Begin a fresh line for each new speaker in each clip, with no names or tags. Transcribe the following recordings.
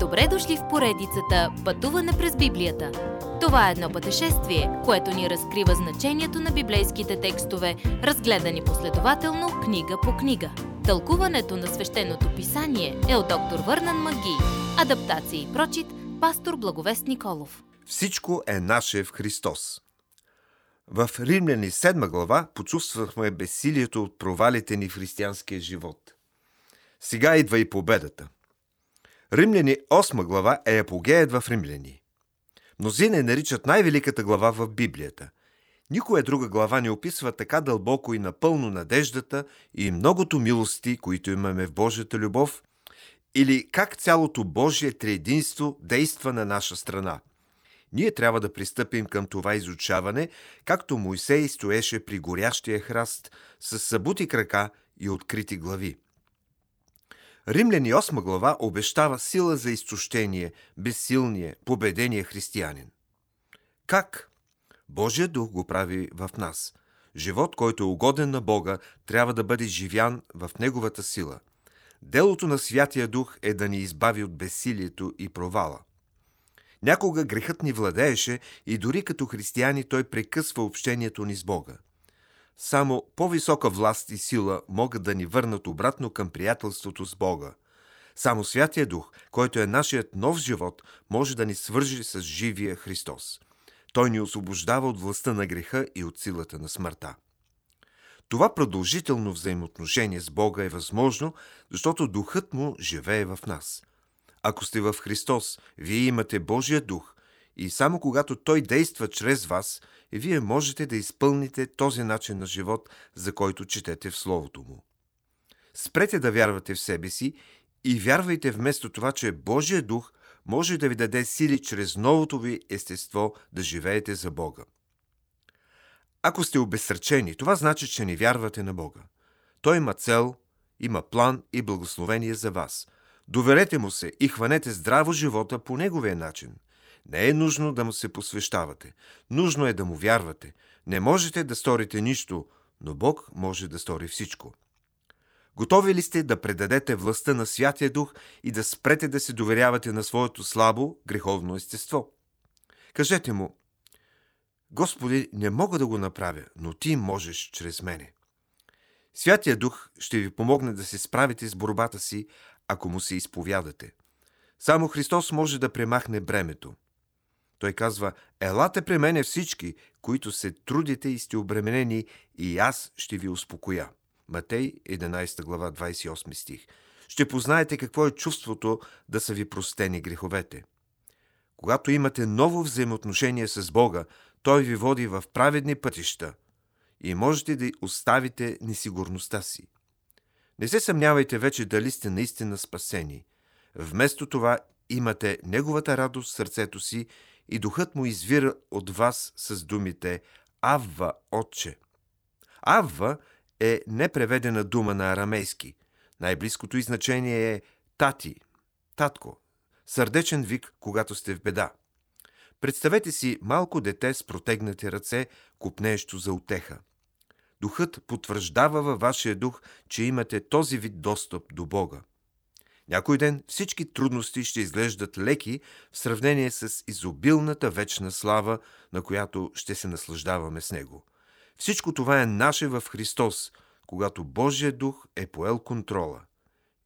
Добре дошли в поредицата Пътуване през Библията. Това е едно пътешествие, което ни разкрива значението на библейските текстове, разгледани последователно книга по книга. Тълкуването на свещеното писание е от доктор Върнан Маги. Адаптация и прочит, пастор Благовест Николов.
Всичко е наше в Христос. В Римляни 7 глава почувствахме безсилието от провалите ни в християнския живот. Сега идва и победата – Римляни 8 глава е апогеят в Римляни. Мнозина я наричат най-великата глава в Библията. Никоя друга глава не описва така дълбоко и напълно надеждата и многото милости, които имаме в Божията любов, или как цялото Божие триединство действа на наша страна. Ние трябва да пристъпим към това изучаване, както Моисей стоеше при горящия храст, с събути крака и открити глави. Римляни 8 глава обещава сила за изтощение, безсилния, победения християнин. Как? Божия дух го прави в нас. Живот, който е угоден на Бога, трябва да бъде живян в Неговата сила. Делото на Святия Дух е да ни избави от безсилието и провала. Някога грехът ни владееше и дори като християни той прекъсва общението ни с Бога. Само по-висока власт и сила могат да ни върнат обратно към приятелството с Бога. Само Святия Дух, който е нашият нов живот, може да ни свържи с живия Христос. Той ни освобождава от властта на греха и от силата на смъртта. Това продължително взаимоотношение с Бога е възможно, защото Духът му живее в нас. Ако сте в Христос, вие имате Божия Дух и само когато Той действа чрез вас – вие можете да изпълните този начин на живот, за който четете в Словото му. Спрете да вярвате в себе си и вярвайте вместо това, че Божия дух може да ви даде сили чрез новото ви естество да живеете за Бога. Ако сте обесърчени, това значи, че не вярвате на Бога. Той има цел, има план и благословение за вас. Доверете му се и хванете здраво живота по неговия начин – не е нужно да му се посвещавате. Нужно е да му вярвате. Не можете да сторите нищо, но Бог може да стори всичко. Готови ли сте да предадете властта на Святия Дух и да спрете да се доверявате на своето слабо, греховно естество? Кажете му, Господи, не мога да го направя, но Ти можеш чрез мене. Святия Дух ще ви помогне да се справите с борбата си, ако му се изповядате. Само Христос може да премахне бремето – той казва, елате при мене всички, които се трудите и сте обременени, и аз ще ви успокоя. Матей, 11 глава, 28 стих. Ще познаете какво е чувството да са ви простени греховете. Когато имате ново взаимоотношение с Бога, Той ви води в праведни пътища и можете да оставите несигурността си. Не се съмнявайте вече дали сте наистина спасени. Вместо това имате Неговата радост в сърцето си и духът му извира от вас с думите Авва, Отче. Авва е непреведена дума на арамейски. Най-близкото и значение е тати, татко, сърдечен вик, когато сте в беда. Представете си малко дете с протегнати ръце, купнеещо за утеха. Духът потвърждава във вашия дух, че имате този вид достъп до Бога. Някой ден всички трудности ще изглеждат леки в сравнение с изобилната вечна слава, на която ще се наслаждаваме с Него. Всичко това е наше в Христос, когато Божия дух е поел контрола.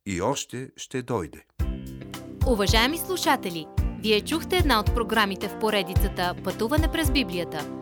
И още ще дойде.
Уважаеми слушатели! Вие чухте една от програмите в поредицата Пътуване през Библията.